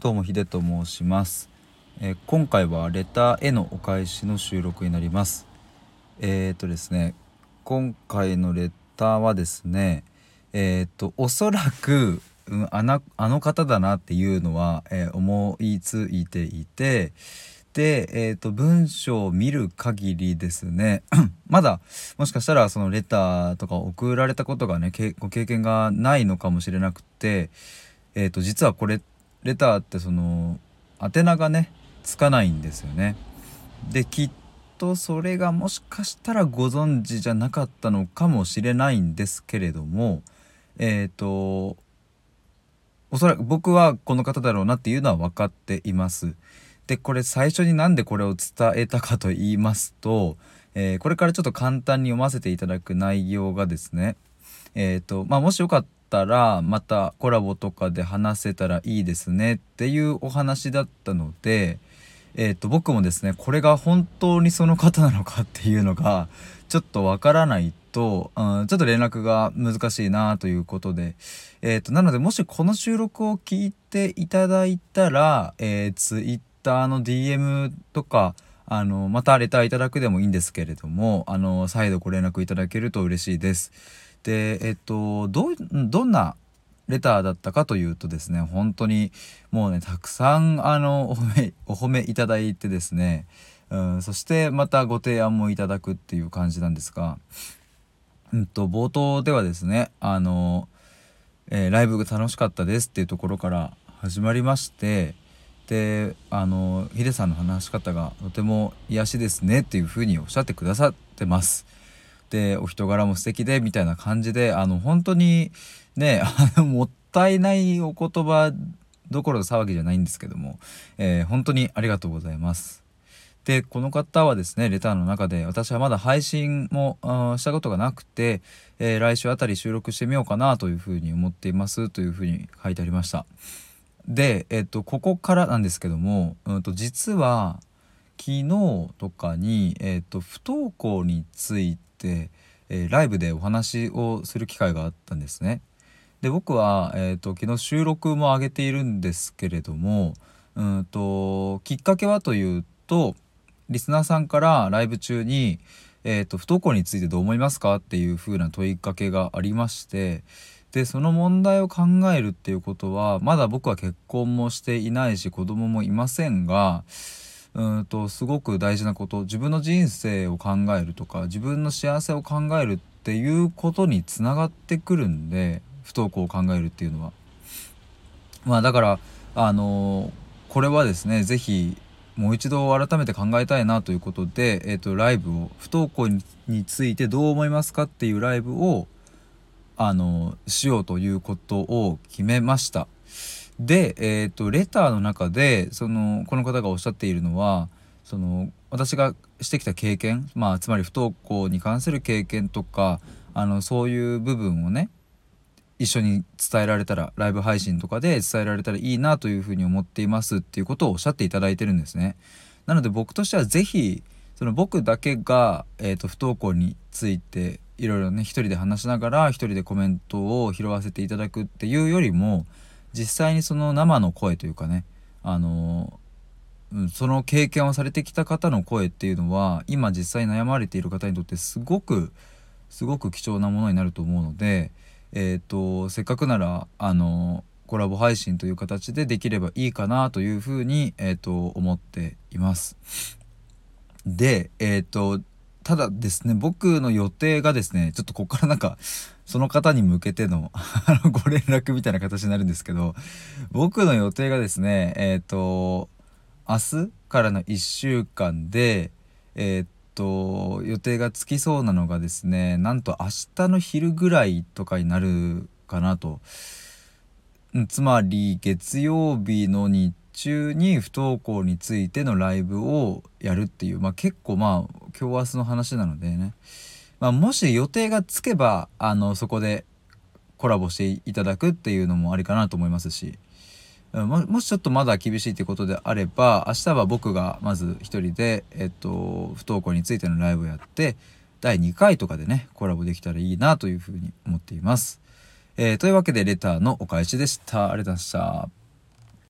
どうもヒデと申します、えー今回はレターへのお返しの収録になります。えっ、とですね今回のレターはですねえっ、とおそらく、うん、あなあの方だなっていうのは、えー思いついていてで、えー、と文章を見る限りですね まだもしかしたらそのレターとか送られたことがねけご経験がないのかもしれなくて、えー、と実はこれレターってその宛名がねつかないんですよね。できっとそれがもしかしたらご存知じゃなかったのかもしれないんですけれどもえっ、とおそらく僕はこの方だろうなっていうのは分かっています。でこれ最初になんでこれを伝えたかと言いますと、えーこれからちょっと簡単に読ませていただく内容がですねえっ、とまあもしよかったたらまたコラボとかで話せたらいいですねっていうお話だったので、えー、と僕もですねこれが本当にその方なのかっていうのがちょっとわからないと、うん、ちょっと連絡が難しいなということで、えー、となのでもしこの収録を聞いていただいたら、えー、Twitter の DM とかあのまたレターいただくでもいいんですけれどもあの再度ご連絡いただけると嬉しいです。でえっとどどんなレターだったかというとですね本当にもうねたくさんあのお褒め お褒めいただいてですね、うん、そしてまたご提案もいただくっていう感じなんですが、うん、と冒頭ではですねあの、えーライブが楽しかったですっていうところから始まりましてであのヒデさんの話し方がとても癒しですねっていうふうにおっしゃってくださってます。でお人柄も素敵でみたいな感じであの本当にね あのもったいないお言葉どころの騒ぎじゃないんですけども、えー本当にありがとうございます。でこの方はですねレターの中で私はまだ配信もしたことがなくて、えー来週あたり収録してみようかなというふうに思っていますというふうに書いてありました。で、えっとここからなんですけども、うん、と実は昨日とかに、えっと不登校について、えーライブでお話をする機会があったんですね。で僕は、えー、と昨日収録も上げているんですけれどもうんときっかけはというとリスナーさんからライブ中に、えー、と不登校についてどう思いますかっていう風な問いかけがありましてでその問題を考えるっていうことはまだ僕は結婚もしていないし子供もいませんがうんとすごく大事なこと自分の人生を考えるとか自分の幸せを考えるっていうことにつながってくるんで不登校を考えるっていうのは。まあだからあのこれはですね是非もう一度改めて考えたいなということで、えー、とライブを不登校にについてどう思いますかっていうライブをあのしようということを決めました。で、えー、とレターの中でそのこの方がおっしゃっているのはその私がしてきた経験、まあ、つまり不登校に関する経験とかあのそういう部分をね一緒に伝えられたらライブ配信とかで伝えられたらいいなというふうに思っていますっていうことをおっしゃっていただいてるんですね。なので僕としては是非その僕だけが、えー、と不登校についていろいろね一人で話しながら一人でコメントを拾わせていただくっていうよりも実際にその生の声というかねあのその経験をされてきた方の声っていうのは今実際悩まれている方にとってすごくすごく貴重なものになると思うので、えー、とせっかくならあのコラボ配信という形でできればいいかなというふうに、えー、と思っています。でえっ、とただですね僕の予定がですねちょっとここからなんかその方に向けての ご連絡みたいな形になるんですけど僕の予定がですねえっ、と明日からの1週間でえっ、と予定がつきそうなのがですねなんと明日の昼ぐらいとかになるかなと。つまり月曜日の日中に不登校についてのライブをやるっていう、まあ、結構まあ今日明日の話なのでね、まあ、もし予定がつけばあのそこでコラボしていただくっていうのもありかなと思いますしももしちょっとまだ厳しいってことであれば明日は僕がまず一人で、えっと、不登校についてのライブをやって第2回とかでねコラボできたらいいなというふうに思っています。えーというわけでレターのお返しでした。ありがとうございました。